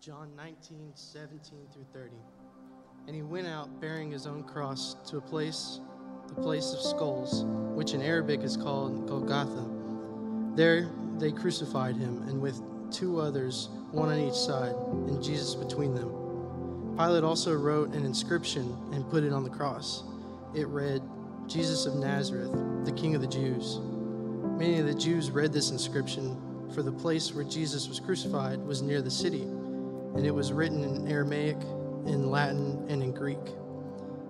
John 19, 17 through 30. And he went out bearing his own cross to a place, the place of skulls, which in Arabic is called Golgotha. There they crucified him, and with two others, one on each side, and Jesus between them. Pilate also wrote an inscription and put it on the cross. It read, Jesus of Nazareth, the King of the Jews. Many of the Jews read this inscription, for the place where Jesus was crucified was near the city, and it was written in Aramaic, in Latin, and in Greek.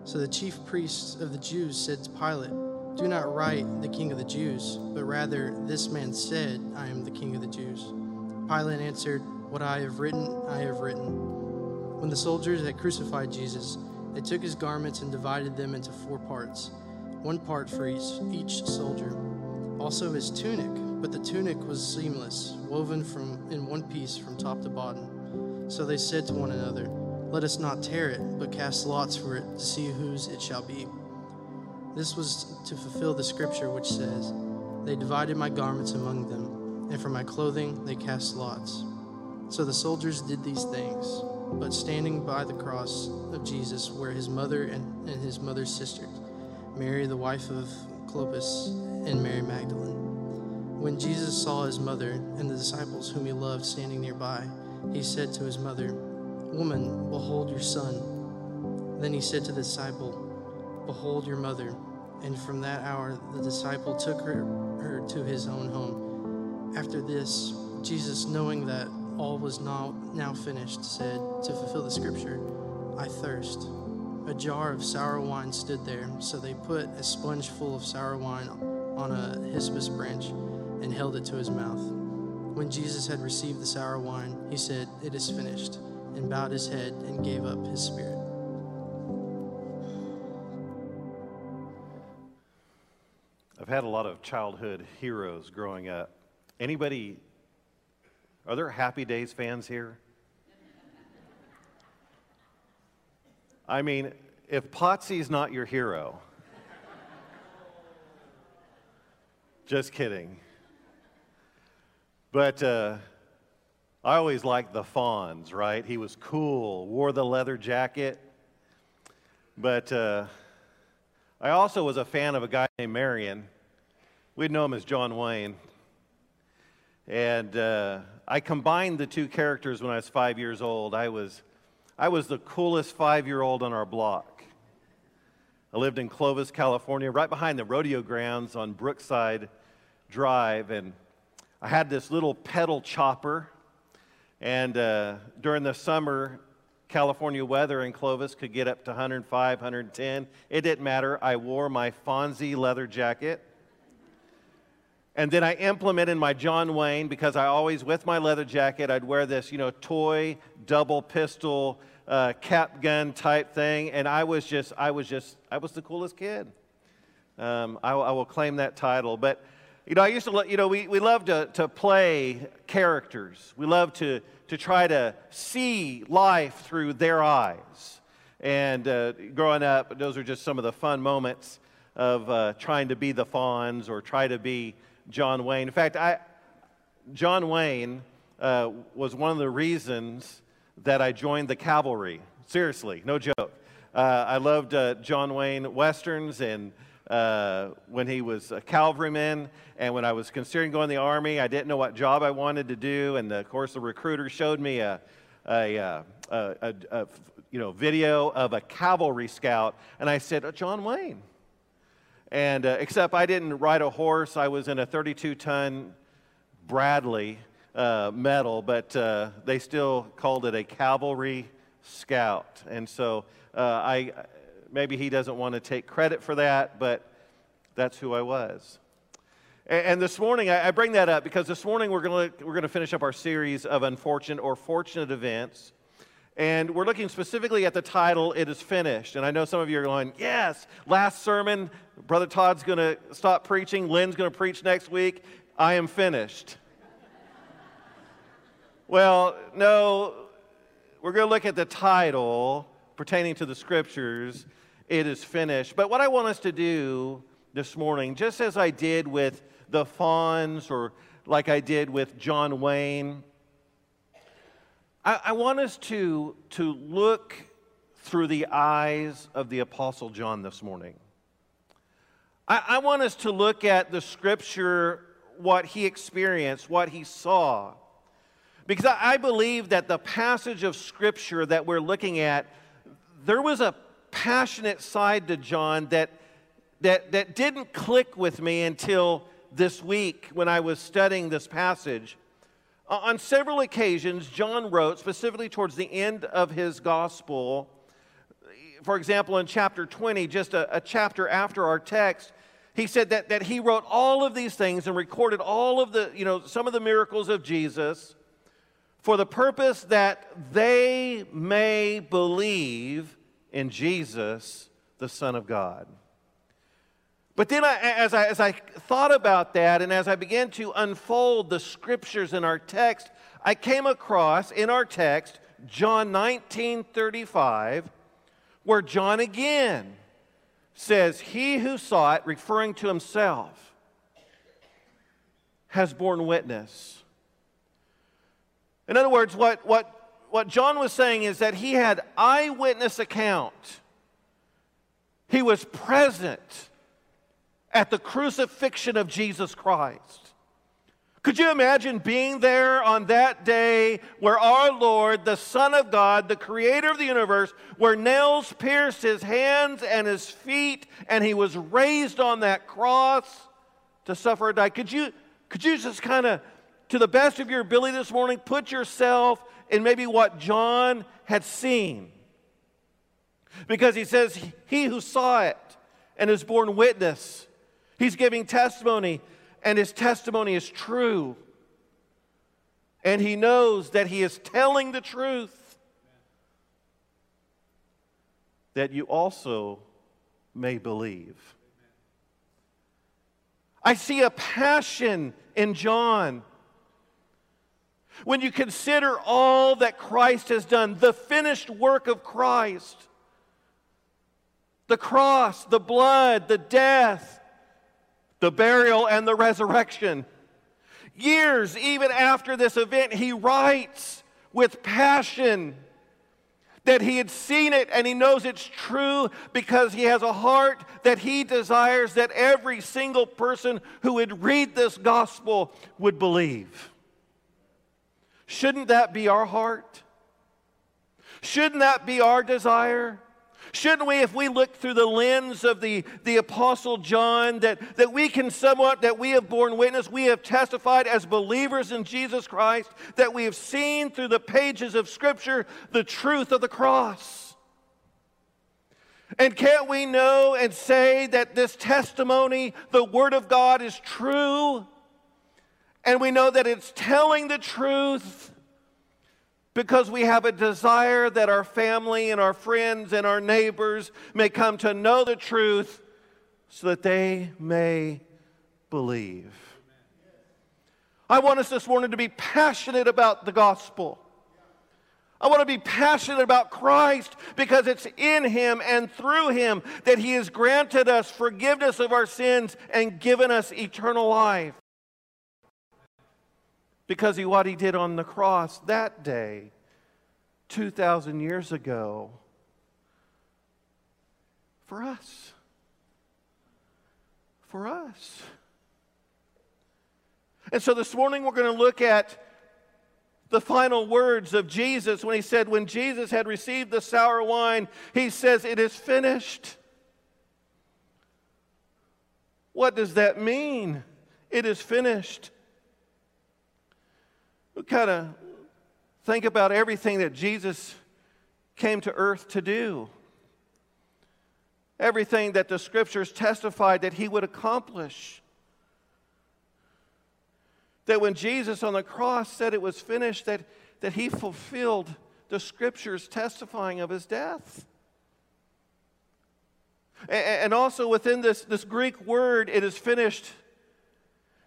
So the chief priests of the Jews said to Pilate, Do not write the King of the Jews, but rather, this man said, I am the King of the Jews. Pilate answered, What I have written, I have written. When the soldiers had crucified Jesus, they took his garments and divided them into four parts, one part for each, each soldier. Also his tunic, but the tunic was seamless, woven from in one piece from top to bottom. So they said to one another, Let us not tear it, but cast lots for it to see whose it shall be. This was to fulfill the scripture which says, They divided my garments among them, and for my clothing they cast lots. So the soldiers did these things, but standing by the cross of Jesus were his mother and, and his mother's sister, Mary, the wife of Clopas, and Mary Magdalene. When Jesus saw his mother and the disciples whom he loved standing nearby, he said to his mother, Woman, behold your son. Then he said to the disciple, Behold your mother. And from that hour the disciple took her, her to his own home. After this, Jesus, knowing that all was now, now finished, said, to fulfill the scripture, I thirst. A jar of sour wine stood there, so they put a sponge full of sour wine on a hyssop branch and held it to his mouth. When Jesus had received the sour wine, he said, It is finished, and bowed his head and gave up his spirit. I've had a lot of childhood heroes growing up. Anybody, are there Happy Days fans here? I mean, if Potsy's not your hero, just kidding. But uh, I always liked the Fonz, right? He was cool, wore the leather jacket. But uh, I also was a fan of a guy named Marion. We'd know him as John Wayne. And uh, I combined the two characters when I was five years old. I was, I was the coolest five year old on our block. I lived in Clovis, California, right behind the rodeo grounds on Brookside Drive. And I had this little pedal chopper. And uh, during the summer, California weather in Clovis could get up to 105, 110. It didn't matter. I wore my Fonzie leather jacket. And then I implemented my John Wayne because I always, with my leather jacket, I'd wear this, you know, toy double pistol uh, cap gun type thing. And I was just, I was just, I was the coolest kid. Um, I, I will claim that title. But, you know, I used to, you know, we, we love to, to play characters. We love to, to try to see life through their eyes. And uh, growing up, those are just some of the fun moments of uh, trying to be the Fonz or try to be John Wayne. In fact, I, John Wayne uh, was one of the reasons that I joined the cavalry. Seriously, no joke. Uh, I loved uh, John Wayne westerns and uh, when he was a cavalryman and when I was considering going to the army, I didn't know what job I wanted to do. And of course, the recruiter showed me a, a, uh, a, a, a you know, video of a cavalry scout, and I said, uh, John Wayne. And uh, except I didn't ride a horse, I was in a 32 ton Bradley uh, medal, but uh, they still called it a cavalry scout. And so uh, I, maybe he doesn't want to take credit for that, but that's who I was. And, and this morning, I, I, bring that up because this morning we're going we're going to finish up our series of unfortunate or fortunate events. And we're looking specifically at the title, It Is Finished. And I know some of you are going, Yes, last sermon, Brother Todd's going to stop preaching. Lynn's going to preach next week. I am finished. well, no, we're going to look at the title pertaining to the scriptures, It Is Finished. But what I want us to do this morning, just as I did with the Fonz or like I did with John Wayne, I, I want us to, to look through the eyes of the Apostle John this morning. I, I want us to look at the scripture, what he experienced, what he saw. Because I, I believe that the passage of scripture that we're looking at, there was a passionate side to John that, that, that didn't click with me until this week when I was studying this passage. On several occasions, John wrote, specifically towards the end of his gospel, for example, in chapter 20, just a, a, chapter after our text, he said that, that he wrote all of these things and recorded all of the, you know, some of the miracles of Jesus for the purpose that they may believe in Jesus, the Son of God. But then, I, as, I, as I thought about that and as I began to unfold the scriptures in our text, I came across in our text John 19 35, where John again says, He who saw it, referring to himself, has borne witness. In other words, what, what, what John was saying is that he had eyewitness account. He was present at the crucifixion of Jesus Christ. Could you imagine being there on that day where our Lord, the Son of God, the creator of the universe, where nails pierced his hands and his feet, and he was raised on that cross to suffer or die? Could you, could you just kind of, to the best of your ability this morning, put yourself in maybe what John had seen? Because he says, He who saw it and is borne witness, he's giving testimony and his testimony is true. And he knows that he is telling the truth, that you also may believe. I see a passion in John. When you consider all that Christ has done, the finished work of Christ, the cross, the blood, the death, the burial, and the resurrection. Years even after this event, he writes with passion that he had seen it and he knows it's true because he has a heart that he desires that every single person who would read this gospel would believe. Shouldn't that be our heart? Shouldn't that be our desire? Shouldn't we, if we look through the lens of the, the Apostle John, that, that we can somewhat, that we have borne witness, we have testified as believers in Jesus Christ, that we have seen through the pages of Scripture the truth of the cross? And can't we know and say that this testimony, the Word of God, is true? And we know that it's telling the truth because we have a desire that our family and our friends and our neighbors may come to know the truth so that they may believe. I want us this morning to be passionate about the gospel. I want to be passionate about Christ because it's in Him and through Him that He has granted us forgiveness of our sins and given us eternal life because of what he did on the cross that day, 2,000 years ago, for us. For us. And so this morning we're going to look at the final words of Jesus when he said, When Jesus had received the sour wine, he says, It is finished. What does that mean? It is finished kind of think about everything that Jesus came to earth to do, everything that the scriptures testified that he would accomplish. That when Jesus on the cross said it was finished, that, that he fulfilled the scriptures testifying of his death. And also within this, this Greek word, it is finished,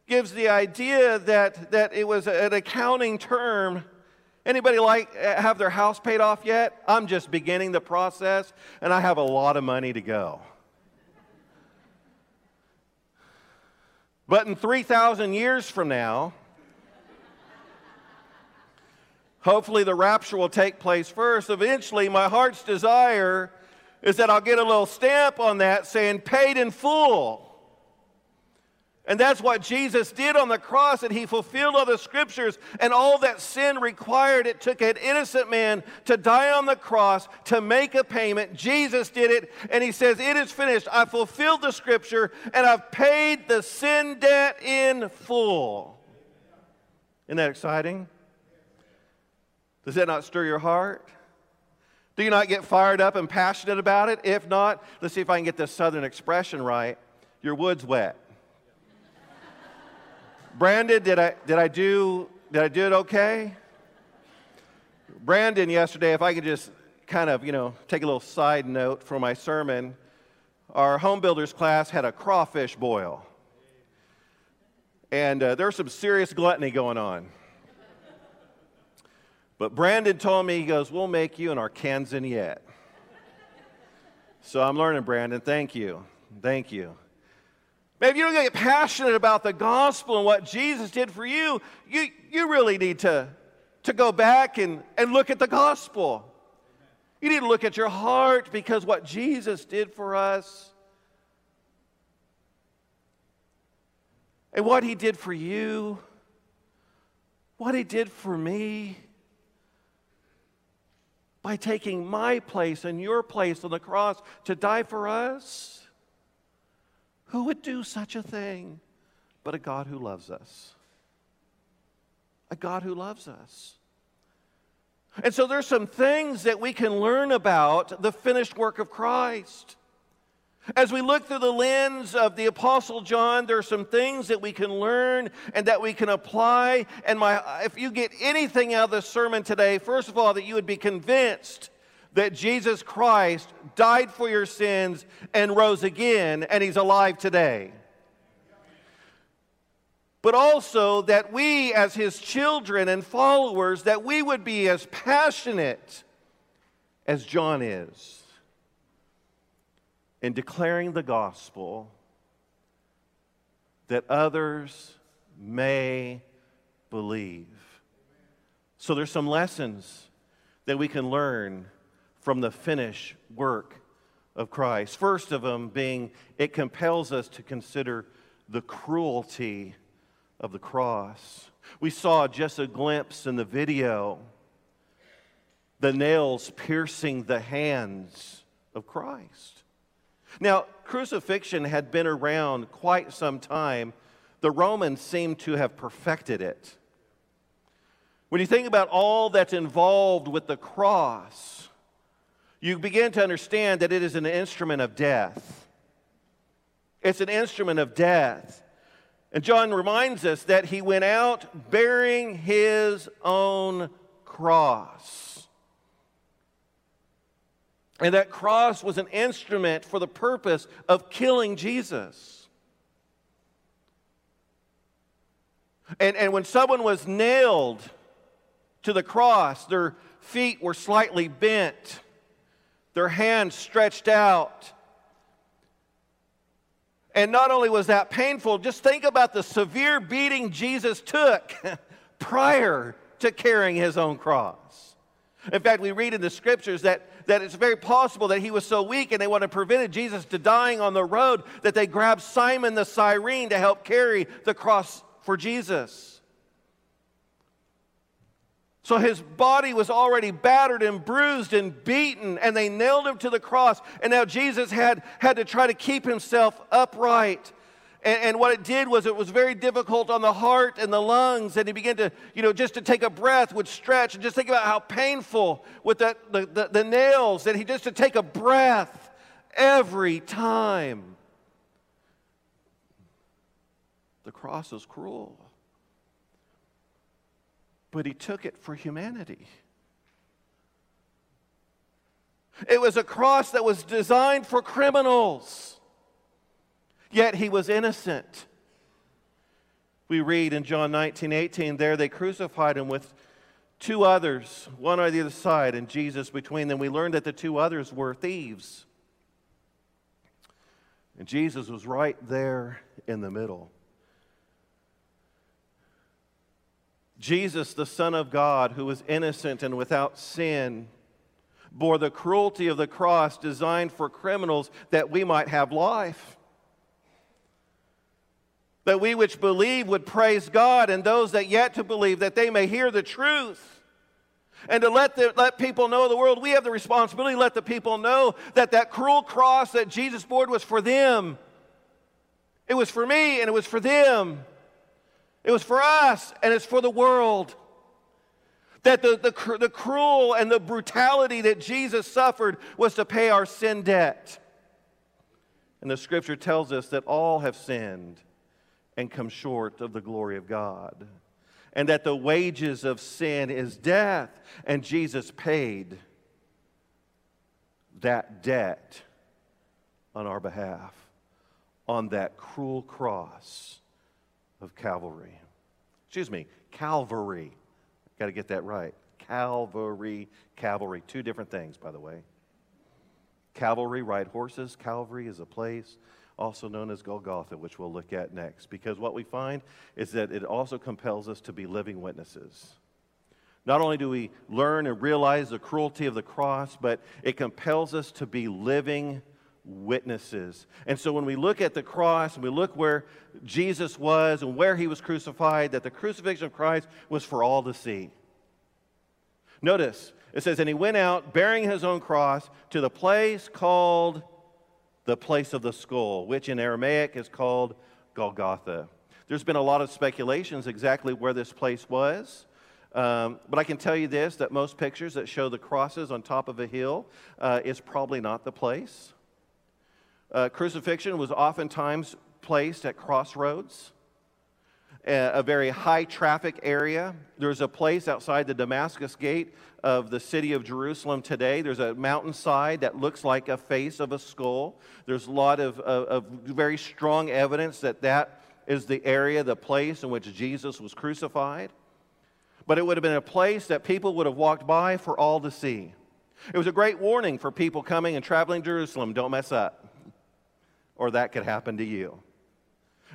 gives the idea that, that it was an accounting term. Anybody like eh, have their house paid off yet? I'm just beginning the process and I have a lot of money to go. But in 3,000 years from now, Hopefully, the rapture will take place first. Eventually, my heart's desire is that I'll get a little stamp on that saying paid in full. And that's what Jesus did on the cross, and he fulfilled all the scriptures and all that sin required. It took an innocent man to die on the cross to make a payment. Jesus did it, and he says, It is finished. I fulfilled the scripture, and I've paid the sin debt in full. Isn't that exciting? Does that not stir your heart? Do you not get fired up and passionate about it? If not, let's see if I can get this southern expression right. Your wood's wet. Brandon, did I, did I do did I do it okay? Brandon yesterday, if I could just kind of, you know, take a little side note for my sermon, our home builders class had a crawfish boil. And uh, there was some serious gluttony going on. But Brandon told me, he goes, We'll make you an Arkansan yet. So I'm learning, Brandon. Thank you. Thank you. Maybe you don't get passionate about the gospel and what Jesus did for you. You, you really need to, to go back and, and look at the gospel. You need to look at your heart because what Jesus did for us and what he did for you, what he did for me by taking my place and your place on the cross to die for us. Who would do such a thing but a God who loves us? A God who loves us. And so there's some things that we can learn about the finished work of Christ. As we look through the lens of the Apostle John, there are some things that we can learn and that we can apply. And my, if you get anything out of this sermon today, first of all, that you would be convinced that Jesus Christ died for your sins and rose again, and he's alive today. But also that we, as his children and followers, that we would be as passionate as John is in declaring the gospel that others may believe. So there's some lessons that we can learn from the finished work of Christ. First of them being, it compels us to consider the cruelty of the cross. We saw just a glimpse in the video the nails piercing the hands of Christ. Now, crucifixion had been around quite some time. The Romans seem to have perfected it. When you think about all that's involved with the cross, you begin to understand that it is an instrument of death. It's an instrument of death. And John reminds us that he went out bearing his own cross. And that cross was an instrument for the purpose of killing Jesus. And, and when someone was nailed to the cross, their feet were slightly bent their hands stretched out. And not only was that painful, just think about the severe beating Jesus took prior to carrying his own cross. In fact, we read in the scriptures that, that it's very possible that he was so weak and they wanted to prevent Jesus to dying on the road that they grabbed Simon the Cyrene to help carry the cross for Jesus. So his body was already battered and bruised and beaten, and they nailed him to the cross. And now Jesus had, had to try to keep himself upright. And, and, what it did was it was very difficult on the heart and the lungs. And he began to, you know, just to take a breath would stretch. And just think about how painful with the, the, the, the nails that he just to take a breath every time. The cross is cruel but he took it for humanity. It was a cross that was designed for criminals, yet he was innocent. We read in John 19 18, there they crucified him with two others, one on the other side, and Jesus between them. We learned that the two others were thieves. And Jesus was right there in the middle. Jesus, the Son of God, who was innocent and without sin, bore the cruelty of the cross designed for criminals that we might have life. That we which believe would praise God, and those that yet to believe, that they may hear the truth. And to let, the, let people know the world, we have the responsibility to let the people know that that cruel cross that Jesus bore was for them. It was for me, and it was for them. It was for us, and it's for the world. That the, the, the cruel and the brutality that Jesus suffered was to pay our sin debt. And the scripture tells us that all have sinned and come short of the glory of God. And that the wages of sin is death, and Jesus paid that debt on our behalf on that cruel cross of Calvary. Excuse me, Calvary. Got to get that right. Calvary, cavalry. Two different things, by the way. Cavalry ride horses. Calvary is a place also known as Golgotha, which we'll look at next. Because what we find is that it also compels us to be living witnesses. Not only do we learn and realize the cruelty of the cross, but it compels us to be living witnesses. And so when we look at the cross and we look where Jesus was and where he was crucified, that the crucifixion of Christ was for all to see. Notice, it says, And he went out bearing his own cross to the place called the place of the skull, which in Aramaic is called Golgotha. There's been a lot of speculations exactly where this place was. Um, but I can tell you this that most pictures that show the crosses on top of a hill uh, is probably not the place. Uh, crucifixion was oftentimes placed at crossroads, a, very high traffic area. There's a place outside the Damascus gate of the city of Jerusalem today. There's a mountainside that looks like a face of a skull. There's a lot of, of, of very strong evidence that that is the area, the place in which Jesus was crucified. But it would have been a place that people would have walked by for all to see. It was a great warning for people coming and traveling Jerusalem don't mess up or that could happen to you.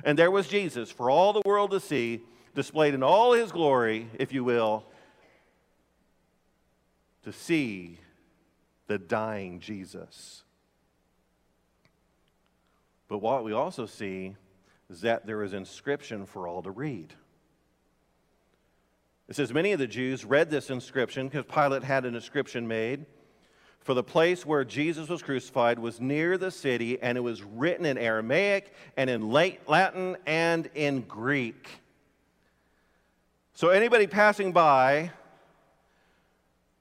And there was Jesus for all the world to see, displayed in all his glory, if you will, to see the dying Jesus. But what we also see is that there is inscription for all to read. It says many of the Jews read this inscription because Pilate had an inscription made for the place where Jesus was crucified was near the city, and it was written in Aramaic and in Latin and in Greek. So anybody passing by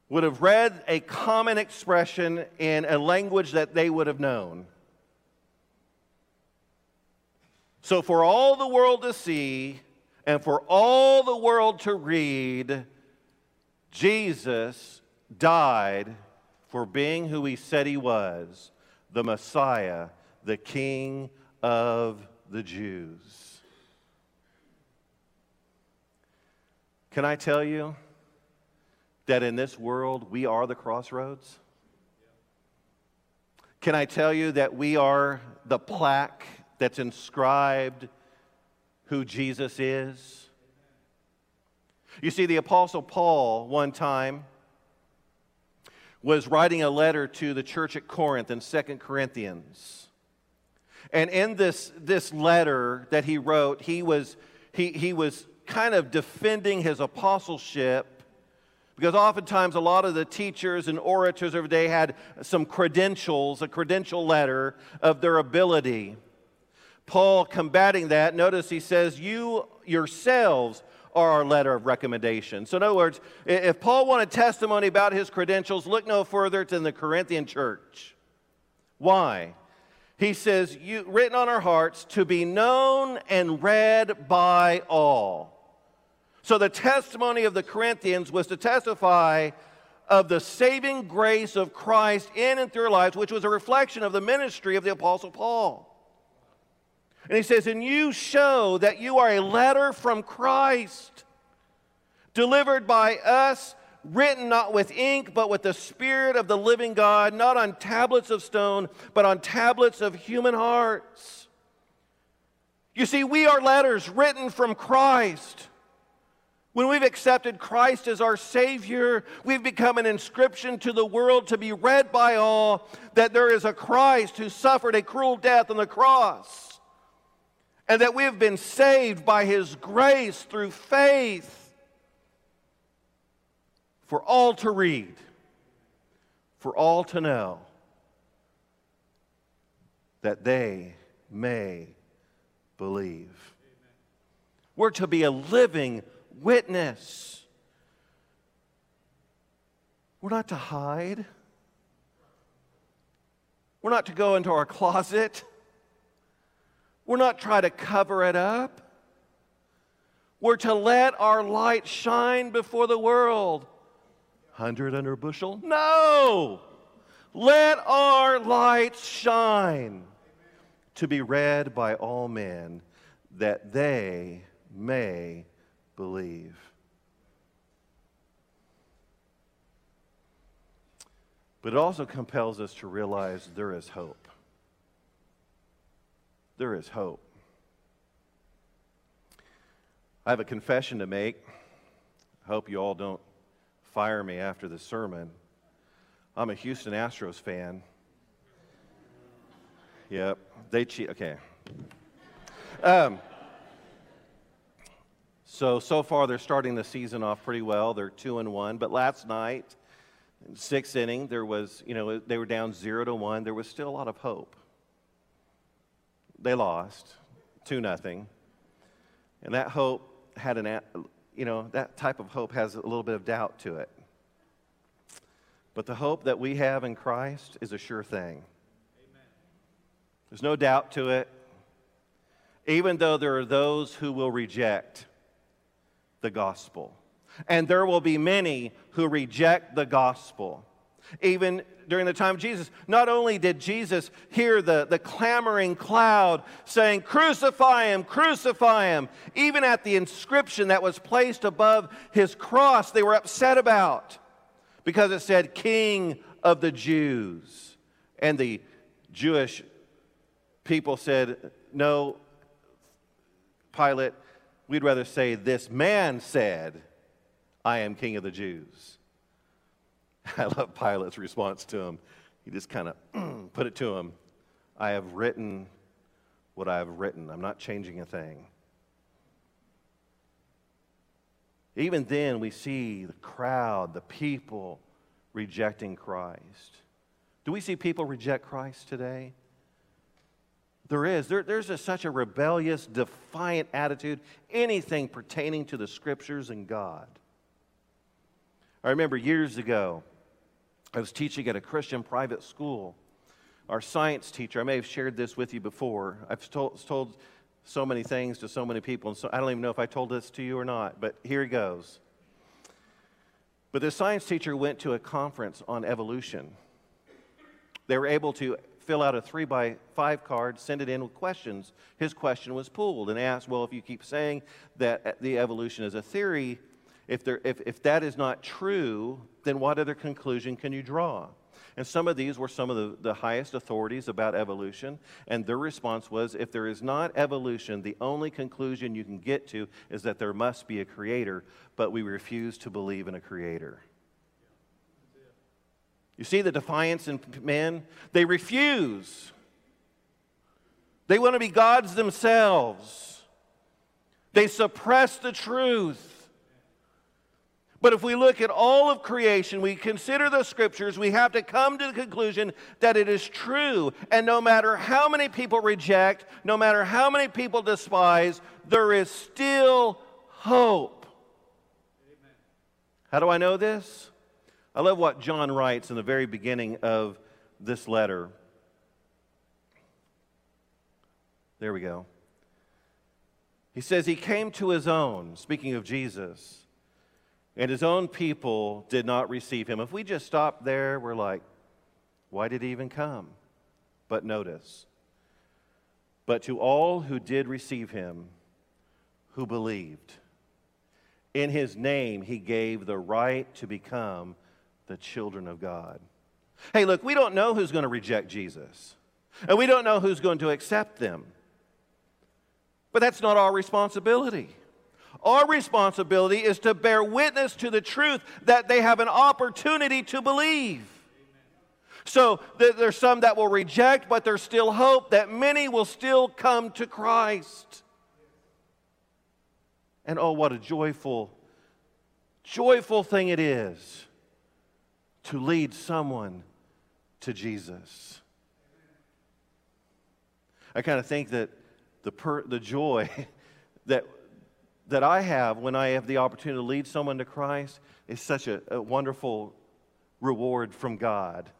would have read a common expression in a language that they would have known. So, for all the world to see and for all the world to read, Jesus died for being who he said he was the Messiah, the King of the Jews. Can I tell you that in this world we are the crossroads? Can I tell you that we are the plaque that's inscribed who Jesus is? You see, the Apostle Paul, one time, was writing a letter to the church at Corinth in Second Corinthians. And in this, this letter that he wrote, he was, he, he was kind of defending his apostleship because oftentimes a lot of the teachers and orators of the day had some credentials, a credential letter of their ability. Paul combating that, notice he says, You yourselves are our letter of recommendation. So, in other words, if Paul wanted testimony about his credentials, look no further than the Corinthian church. Why? He says, you, written on our hearts to be known and read by all. So, the testimony of the Corinthians was to testify of the saving grace of Christ in and through their lives, which was a reflection of the ministry of the Apostle Paul. And he says, And you show that you are a letter from Christ, delivered by us, written not with ink, but with the Spirit of the living God, not on tablets of stone, but on tablets of human hearts. You see, we are letters written from Christ. When we've accepted Christ as our Savior, we've become an inscription to the world to be read by all that there is a Christ who suffered a cruel death on the cross, and that we have been saved by His grace through faith for all to read, for all to know, that they may believe. We're to be a living witness. We're not to hide. We're not to go into our closet. We're not trying to cover it up. We're to let our light shine before the world. Hundred under a bushel? No! Let our light shine to be read by all men, that they may believe. But it also compels us to realize there is hope. There is hope. I have a confession to make. I hope you all don't fire me after the sermon. I'm a Houston Astros fan. Yep, they cheat. Okay. Um, so, so far they're starting the season off pretty well. They're two and one. But last night, sixth inning, there was, you know, they were down zero to one. There was still a lot of hope. They lost two nothing. And that hope had an, you know, that type of hope has a little bit of doubt to it. But the hope that we have in Christ is a sure thing. Amen. There's no doubt to it. Even though there are those who will reject the gospel. And there will be many who reject the gospel. Even during the time of Jesus, not only did Jesus hear the, the clamoring cloud saying, Crucify him, crucify him, even at the inscription that was placed above his cross, they were upset about because it said, King of the Jews. And the Jewish people said, No, Pilate, We'd rather say, This man said, I am king of the Jews. I love Pilate's response to him. He just kind of put it to him I have written what I have written, I'm not changing a thing. Even then, we see the crowd, the people rejecting Christ. Do we see people reject Christ today? There is. There, there's a, such a rebellious, defiant attitude, anything pertaining to the scriptures and God. I remember years ago, I was teaching at a Christian private school. Our science teacher, I may have shared this with you before. I've told, told so many things to so many people, and so I don't even know if I told this to you or not, but here he goes. But the science teacher went to a conference on evolution. They were able to fill out a three by five card, send it in with questions. His question was pooled and asked, well, if you keep saying that uh, the evolution is a theory, if, there, if, if that is not true, then what other conclusion can you draw? And some of these were some of the, the highest authorities about evolution. And their response was if there is not evolution, the only conclusion you can get to is that there must be a creator, but we refuse to believe in a creator. You see the defiance in men? They refuse. They want to be gods themselves. They suppress the truth. But if we look at all of creation, we consider the scriptures, we have to come to the conclusion that it is true. And no matter how many people reject, no matter how many people despise, there is still hope. Amen. How do I know this? I love what John writes in the very beginning of this letter. There we go. He says, He came to His own, speaking of Jesus, and His own people did not receive Him. If we just stop there, we're like, why did He even come? But notice, but to all who did receive Him, who believed, in His name He gave the right to become the children of God. Hey, look, we don't know who's going to reject Jesus, and we don't know who's going to accept them. But that's not our responsibility. Our responsibility is to bear witness to the truth that they have an opportunity to believe. So there's some that will reject, but there's still hope that many will still come to Christ. And oh, what a joyful, joyful thing it is to lead someone to Jesus. I kind of think that the, per, the joy that, that I have when I have the opportunity to lead someone to Christ is such a, a wonderful reward from God.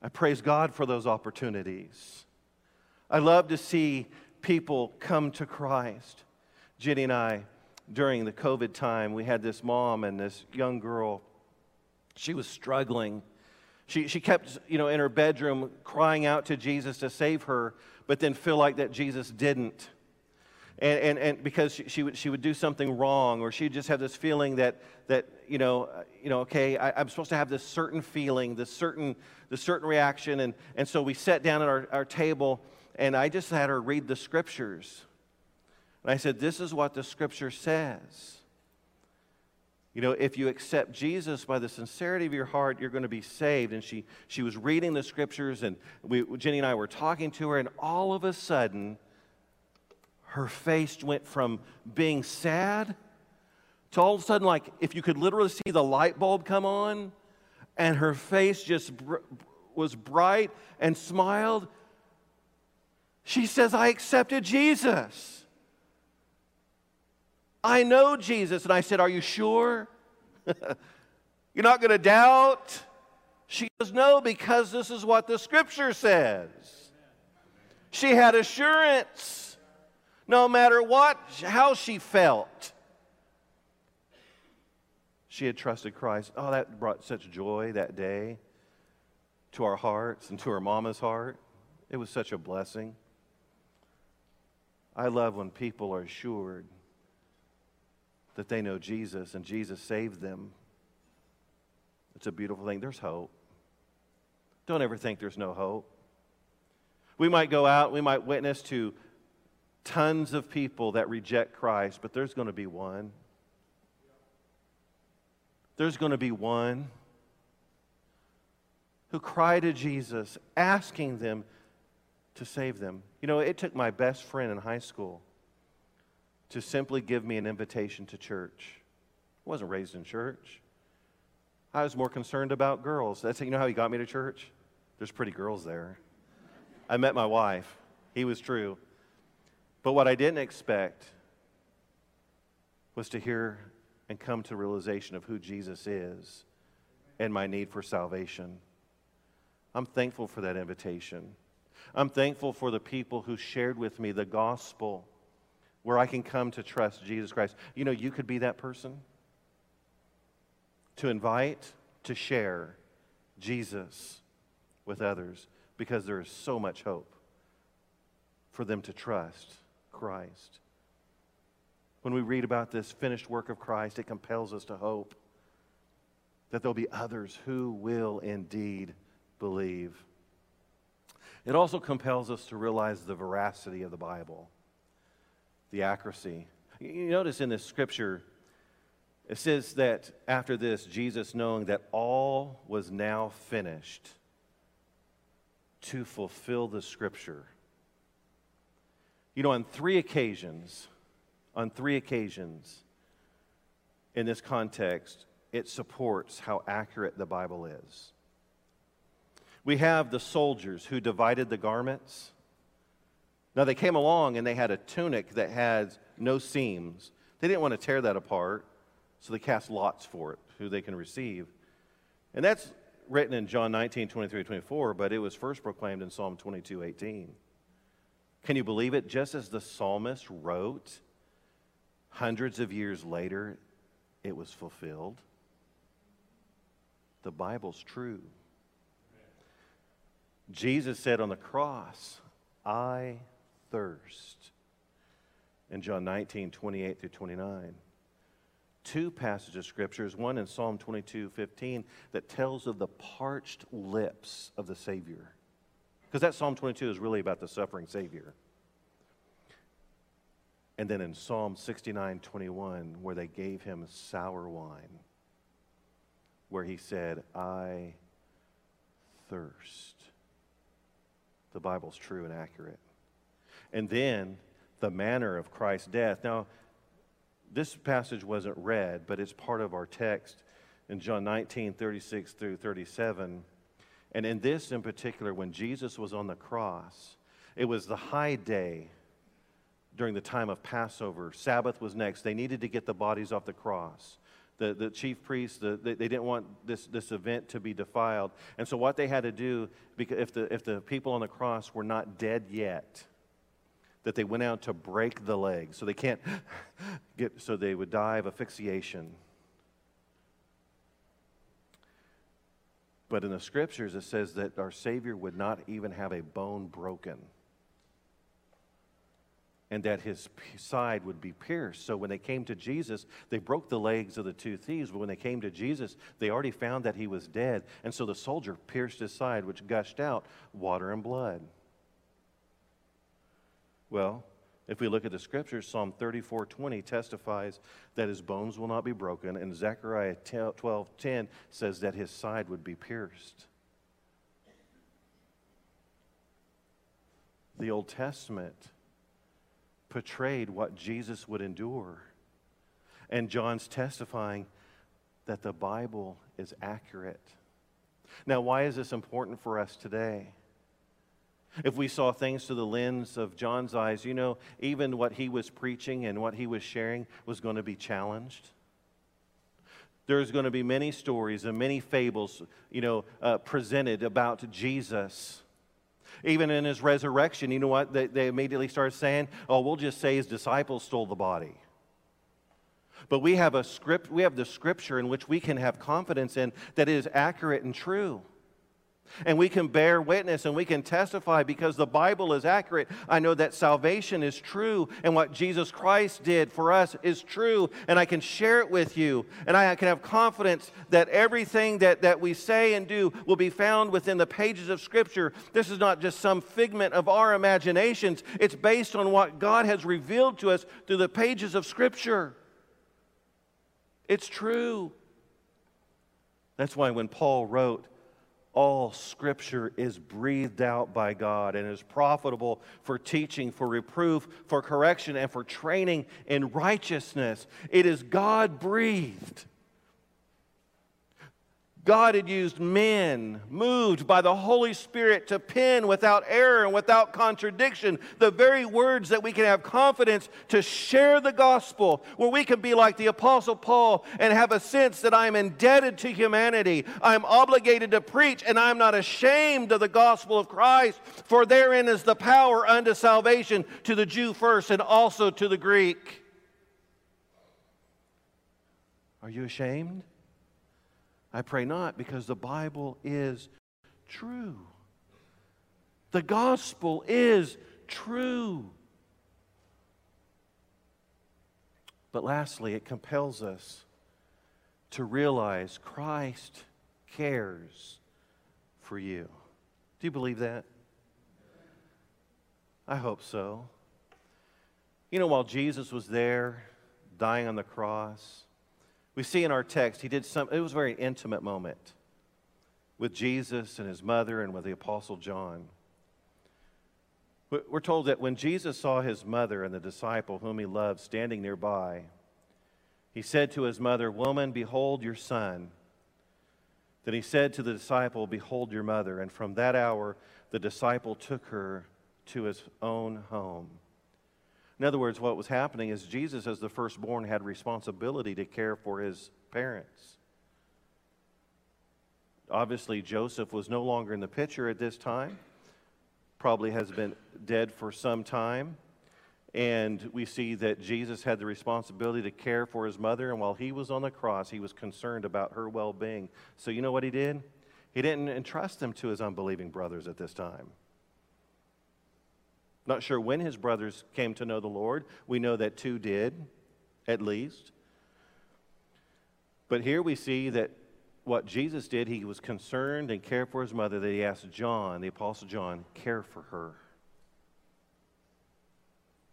I praise God for those opportunities. I love to see people come to Christ. Jenny and I, during the COVID time, we had this mom and this young girl. She was struggling. She, she kept, you know, in her bedroom crying out to Jesus to save her, but then feel like that Jesus didn't. And, and, and because she, she, would, she would do something wrong, or she'd just have this feeling that, that you, know, uh, you know, okay, I, am supposed to have this certain feeling, this certain, this certain reaction. And, and so we sat down at our, our table, and I just had her read the scriptures. And I said, This is what the scripture says. You know, if you accept Jesus by the sincerity of your heart, you're going to be saved. And she, she was reading the scriptures, and we, Jenny and I were talking to her, and all of a sudden, her face went from being sad to all of a sudden, like if you could literally see the light bulb come on, and her face just br- was bright and smiled. She says, I accepted Jesus. I know Jesus. And I said, Are you sure? You're not going to doubt? She goes, No, because this is what the scripture says. She had assurance no matter what, how she felt. She had trusted Christ. Oh, that brought such joy that day to our hearts and to her mama's heart. It was such a blessing. I love when people are assured that they know Jesus and Jesus saved them. It's a beautiful thing. There's hope. Don't ever think there's no hope. We might go out, we might witness to tons of people that reject Christ, but there's going to be one. There's going to be one who cry to Jesus, asking them to save them. You know, it took my best friend in high school to simply give me an invitation to church. I wasn't raised in church. I was more concerned about girls. That's you know how he got me to church? There's pretty girls there. I met my wife. He was true. But what I didn't expect was to hear and come to realization of who Jesus is and my need for salvation. I'm thankful for that invitation. I'm thankful for the people who shared with me the gospel where I can come to trust Jesus Christ. You know, you could be that person to invite, to share Jesus with others because there is so much hope for them to trust Christ. When we read about this finished work of Christ, it compels us to hope that there'll be others who will indeed believe. It also compels us to realize the veracity of the Bible the accuracy. You notice in this scripture, it says that after this, Jesus, knowing that all was now finished, to fulfill the scripture. You know, on three occasions, on three occasions in this context, it supports how accurate the Bible is. We have the soldiers who divided the garments. Now, they came along and they had a tunic that had no seams. They didn't want to tear that apart, so they cast lots for it, who they can receive. And that's written in John 19, 23, 24, but it was first proclaimed in Psalm 22, 18. Can you believe it? Just as the psalmist wrote, hundreds of years later, it was fulfilled. The Bible's true. Jesus said on the cross, I thirst. In John 19, 28 through 29. Two passages of scriptures, one in Psalm 22, 15, that tells of the parched lips of the Savior. Because that Psalm 22 is really about the suffering Savior. And then in Psalm 69 21, where they gave him sour wine, where he said, I thirst. The Bible's true and accurate. And then the manner of Christ's death. Now, this passage wasn't read, but it's part of our text in John 19, 36 through 37. And in this in particular, when Jesus was on the cross, it was the high day during the time of Passover. Sabbath was next. They needed to get the bodies off the cross. The, the chief priests, the, they, they didn't want this, this event to be defiled. And so, what they had to do, because if the, if the people on the cross were not dead yet, that they went out to break the legs. So they can't get, so they would die of asphyxiation. But in the scriptures, it says that our Savior would not even have a bone broken and that his side would be pierced. So when they came to Jesus, they broke the legs of the two thieves, but when they came to Jesus, they already found that he was dead. And so the soldier pierced his side, which gushed out water and blood. Well, if we look at the scriptures, Psalm 34 20 testifies that his bones will not be broken, and Zechariah 12 10 says that his side would be pierced. The Old Testament portrayed what Jesus would endure. And John's testifying that the Bible is accurate. Now, why is this important for us today? If we saw things through the lens of John's eyes, you know, even what he was preaching and what he was sharing was going to be challenged. There's going to be many stories and many fables, you know, uh, presented about Jesus. Even in his resurrection, you know what? They, they immediately started saying, oh, we'll just say his disciples stole the body. But we have a script, we have the scripture in which we can have confidence in that is accurate and true. And we can bear witness and we can testify because the Bible is accurate. I know that salvation is true and what Jesus Christ did for us is true. And I can share it with you. And I can have confidence that everything that, that we say and do will be found within the pages of Scripture. This is not just some figment of our imaginations, it's based on what God has revealed to us through the pages of Scripture. It's true. That's why when Paul wrote, all scripture is breathed out by God and is profitable for teaching, for reproof, for correction, and for training in righteousness. It is God breathed. God had used men moved by the Holy Spirit to pen without error and without contradiction the very words that we can have confidence to share the gospel, where we can be like the Apostle Paul and have a sense that I'm indebted to humanity. I'm obligated to preach, and I'm not ashamed of the gospel of Christ, for therein is the power unto salvation to the Jew first and also to the Greek. Are you ashamed? I pray not, because the Bible is true. The gospel is true. But lastly, it compels us to realize Christ cares for you. Do you believe that? I hope so. You know, while Jesus was there dying on the cross, we see in our text, he did some, it was a very intimate moment with Jesus and his mother and with the Apostle John. We're told that when Jesus saw his mother and the disciple whom he loved standing nearby, he said to his mother, Woman, behold your son. Then he said to the disciple, Behold your mother. And from that hour, the disciple took her to his own home. In other words, what was happening is Jesus, as the firstborn, had responsibility to care for his parents. Obviously, Joseph was no longer in the picture at this time, probably has been dead for some time. And we see that Jesus had the responsibility to care for his mother, and while he was on the cross, he was concerned about her well being. So, you know what he did? He didn't entrust them to his unbelieving brothers at this time. Not sure when his brothers came to know the Lord. We know that two did, at least. But here we see that what Jesus did, he was concerned and cared for his mother, that he asked John, the Apostle John, care for her.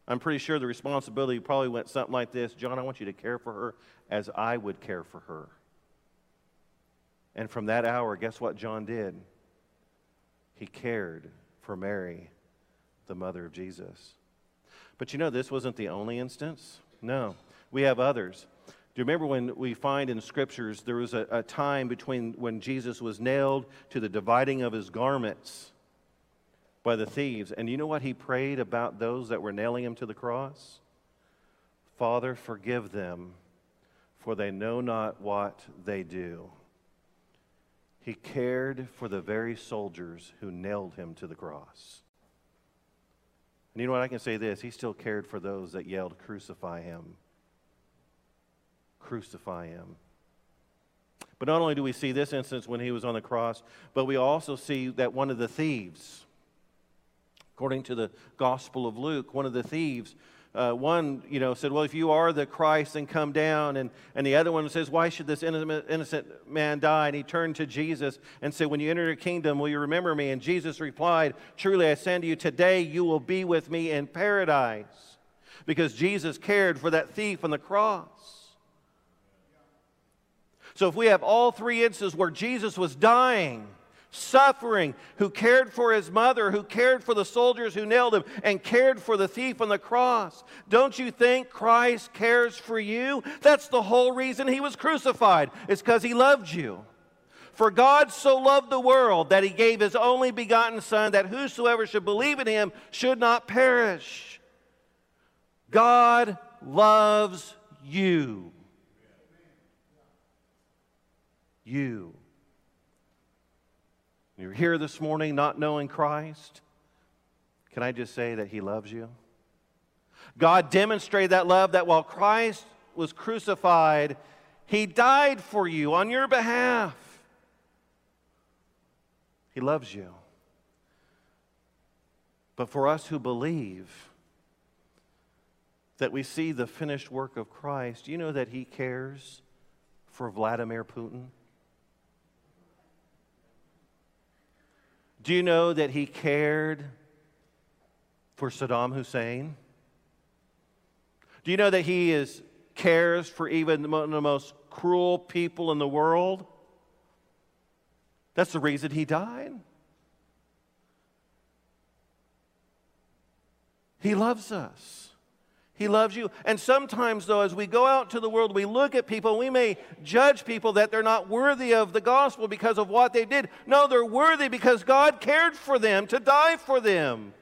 I'm pretty sure the responsibility probably went something like this John, I want you to care for her as I would care for her. And from that hour, guess what John did? He cared for Mary, the mother of Jesus. But you know, this wasn't the only instance. No, we have others. Do you remember when we find in scriptures there was a, a time between when Jesus was nailed to the dividing of his garments by the thieves? And you know what he prayed about those that were nailing him to the cross? Father, forgive them, for they know not what they do. He cared for the very soldiers who nailed him to the cross. And you know what? I can say this He still cared for those that yelled, Crucify him. Crucify him. But not only do we see this instance when he was on the cross, but we also see that one of the thieves, according to the Gospel of Luke, one of the thieves uh, one, you know, said, Well, if you are the Christ, then come down. And, and the other one says, Why should this innocent man die? And he turned to Jesus and said, When you enter the kingdom, will you remember me? And Jesus replied, Truly I say to you, today you will be with me in paradise. Because Jesus cared for that thief on the cross. So if we have all three instances where Jesus was dying, suffering, who cared for his mother, who cared for the soldiers who nailed him, and cared for the thief on the cross. Don't you think Christ cares for you? That's the whole reason he was crucified, it's because he loved you. For God so loved the world that he gave his only begotten Son, that whosoever should believe in him should not perish. God loves you. You. You're here this morning not knowing Christ. Can I just say that He loves you? God demonstrated that love that while Christ was crucified, He died for you on your behalf. He loves you. But for us who believe that we see the finished work of Christ, you know that He cares for Vladimir Putin? Do you know that he cared for Saddam Hussein? Do you know that he is, cares for even the most cruel people in the world? That's the reason he died. He loves us. He loves you. And sometimes, though, as we go out to the world, we look at people, we may judge people that they're not worthy of the gospel because of what they did. No, they're worthy because God cared for them to die for them.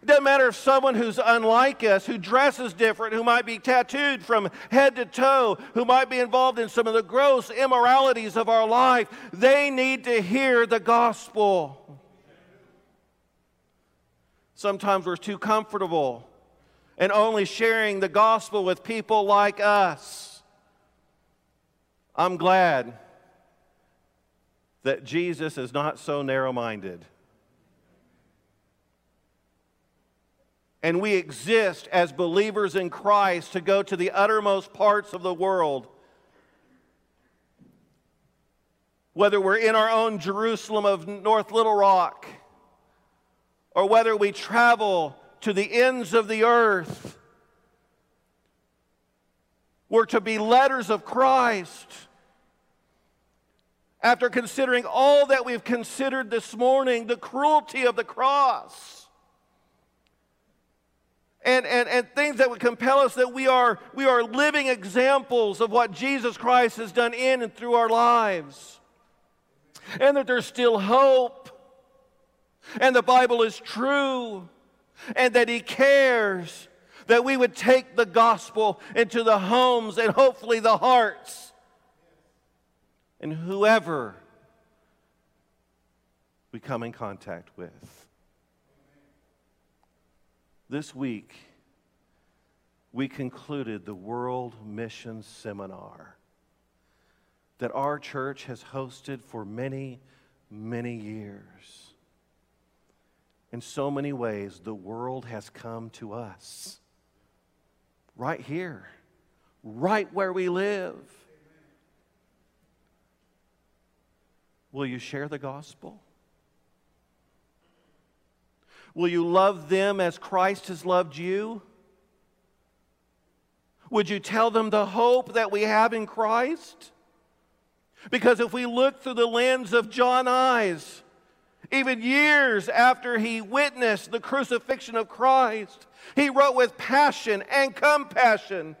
It doesn't matter if someone who's unlike us, who dresses different, who might be tattooed from head to toe, who might be involved in some of the gross immoralities of our life, they need to hear the gospel. Sometimes we're too comfortable and only sharing the gospel with people like us. I'm glad that Jesus is not so narrow minded. And we exist as believers in Christ to go to the uttermost parts of the world. Whether we're in our own Jerusalem of North Little Rock, or whether we travel to the ends of the earth were to be letters of Christ. After considering all that we've considered this morning, the cruelty of the cross, and, and, and things that would compel us that we are, we are living examples of what Jesus Christ has done in and through our lives, and that there's still hope, and the Bible is true and that He cares that we would take the gospel into the homes and hopefully the hearts. And whoever we come in contact with. This week, we concluded the World Mission Seminar that our church has hosted for many, many years. In so many ways, the world has come to us. Right here, right where we live. Will you share the gospel? Will you love them as Christ has loved you? Would you tell them the hope that we have in Christ? Because if we look through the lens of John eyes, even years after he witnessed the crucifixion of Christ, he wrote with passion and compassion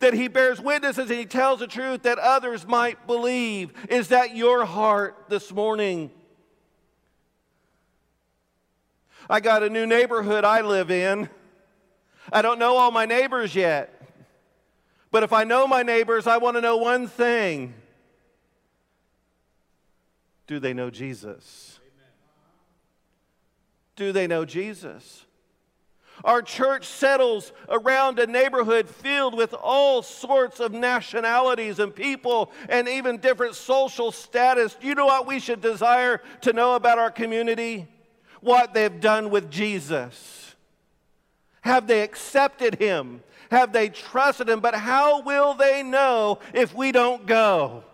that he bears witnesses and he tells the truth that others might believe. Is that your heart this morning? I got a new neighborhood I live in. I don't know all my neighbors yet. But if I know my neighbors, I want to know one thing Do they know Jesus? Do they know Jesus? Our church settles around a neighborhood filled with all sorts of nationalities and people and even different social status. You know what we should desire to know about our community? What they've done with Jesus. Have they accepted him? Have they trusted him? But how will they know if we don't go?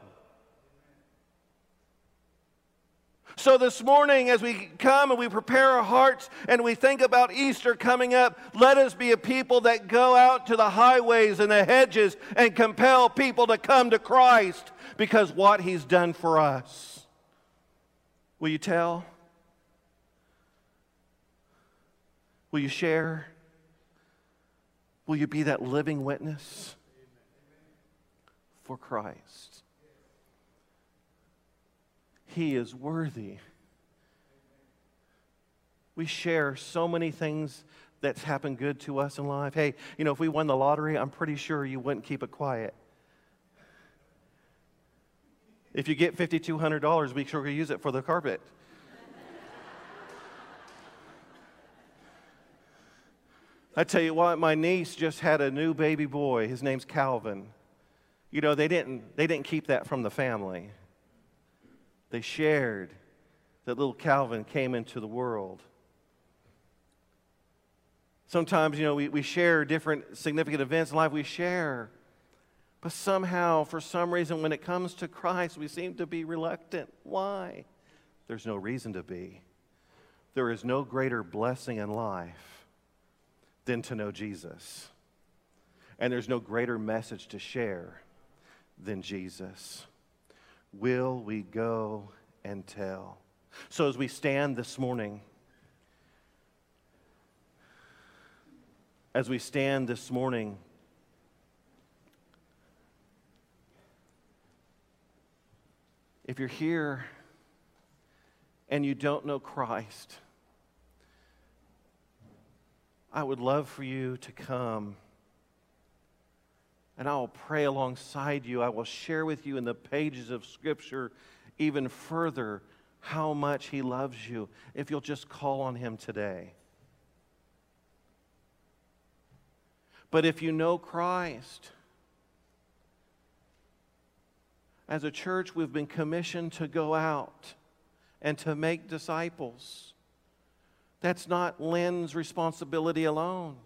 So, this morning, as we come and we prepare our hearts and we think about Easter coming up, let us be a people that go out to the highways and the hedges and compel people to come to Christ because what He's done for us. Will you tell? Will you share? Will you be that living witness for Christ? He is worthy. We share so many things that's happened good to us in life. Hey, you know, if we won the lottery, I'm pretty sure you wouldn't keep it quiet. If you get $5,200, be sure to use it for the carpet. I tell you what, my niece just had a new baby boy. His name's Calvin. You know, they didn't, they didn't keep that from the family. They shared that little Calvin came into the world. Sometimes, you know, we, we share different significant events in life, we share. But somehow, for some reason, when it comes to Christ, we seem to be reluctant. Why? There's no reason to be. There is no greater blessing in life than to know Jesus. And there's no greater message to share than Jesus will we go and tell? So, as we stand this morning, as we stand this morning, if you're here and you don't know Christ, I would love for you to come and I will pray alongside you. I will share with you in the pages of Scripture even further how much He loves you if you'll just call on Him today. But if you know Christ, as a church, we've been commissioned to go out and to make disciples. That's not Lynn's responsibility alone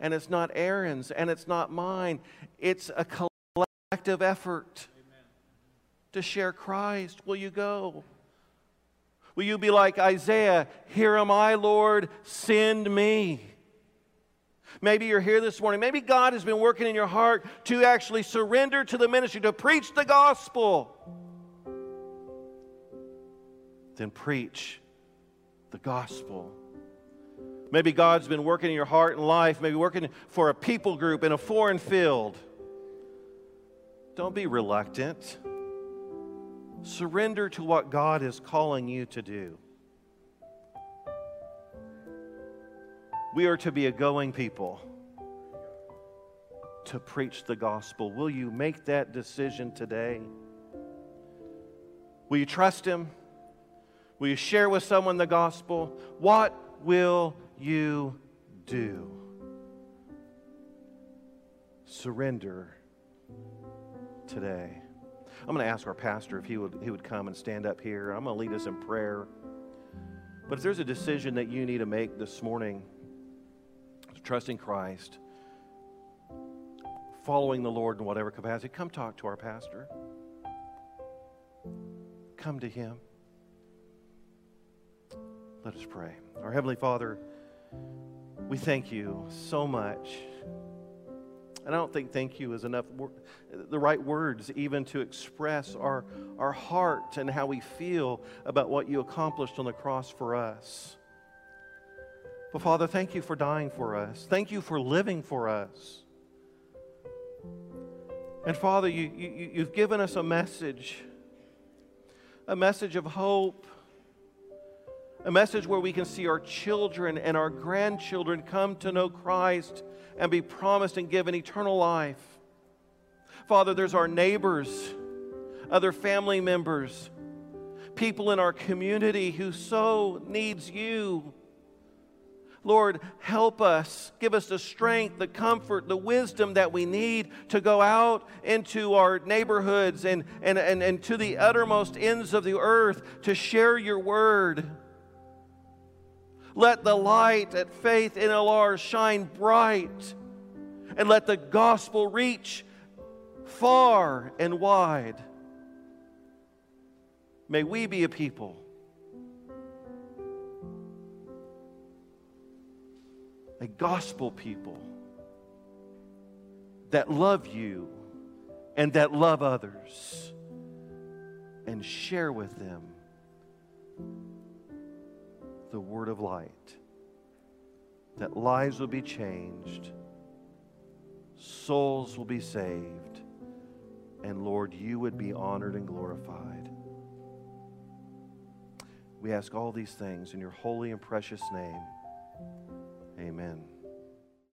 and it's not Aaron's, and it's not mine. It's a collective effort Amen. to share Christ. Will you go? Will you be like Isaiah? Here am I, Lord, send me. Maybe you're here this morning. Maybe God has been working in your heart to actually surrender to the ministry, to preach the gospel. Then preach the gospel. Maybe God's been working in your heart and life, maybe working for a people group in a foreign field. Don't be reluctant. Surrender to what God is calling you to do. We are to be a going people to preach the gospel. Will you make that decision today? Will you trust Him? Will you share with someone the gospel? What will you do? Surrender today. I'm going to ask our pastor if he would, he would come and stand up here. I'm going to lead us in prayer. But if there's a decision that you need to make this morning, trusting Christ, following the Lord in whatever capacity, come talk to our pastor. Come to him. Let us pray. Our Heavenly Father, we thank you so much. And I don't think thank you is enough, the right words even to express our, our heart and how we feel about what you accomplished on the cross for us. But Father, thank you for dying for us. Thank you for living for us. And Father, you, you, you've given us a message, a message of hope, a message where we can see our children and our grandchildren come to know Christ and be promised and given eternal life. Father, there's our neighbors, other family members, people in our community who so needs you. Lord, help us. Give us the strength, the comfort, the wisdom that we need to go out into our neighborhoods and, and, and, and to the uttermost ends of the earth to share your word. Let the light at Faith NLR shine bright and let the gospel reach far and wide. May we be a people a gospel people that love you and that love others and share with them the word of light, that lives will be changed, souls will be saved, and Lord, you would be honored and glorified. We ask all these things in your holy and precious name. Amen.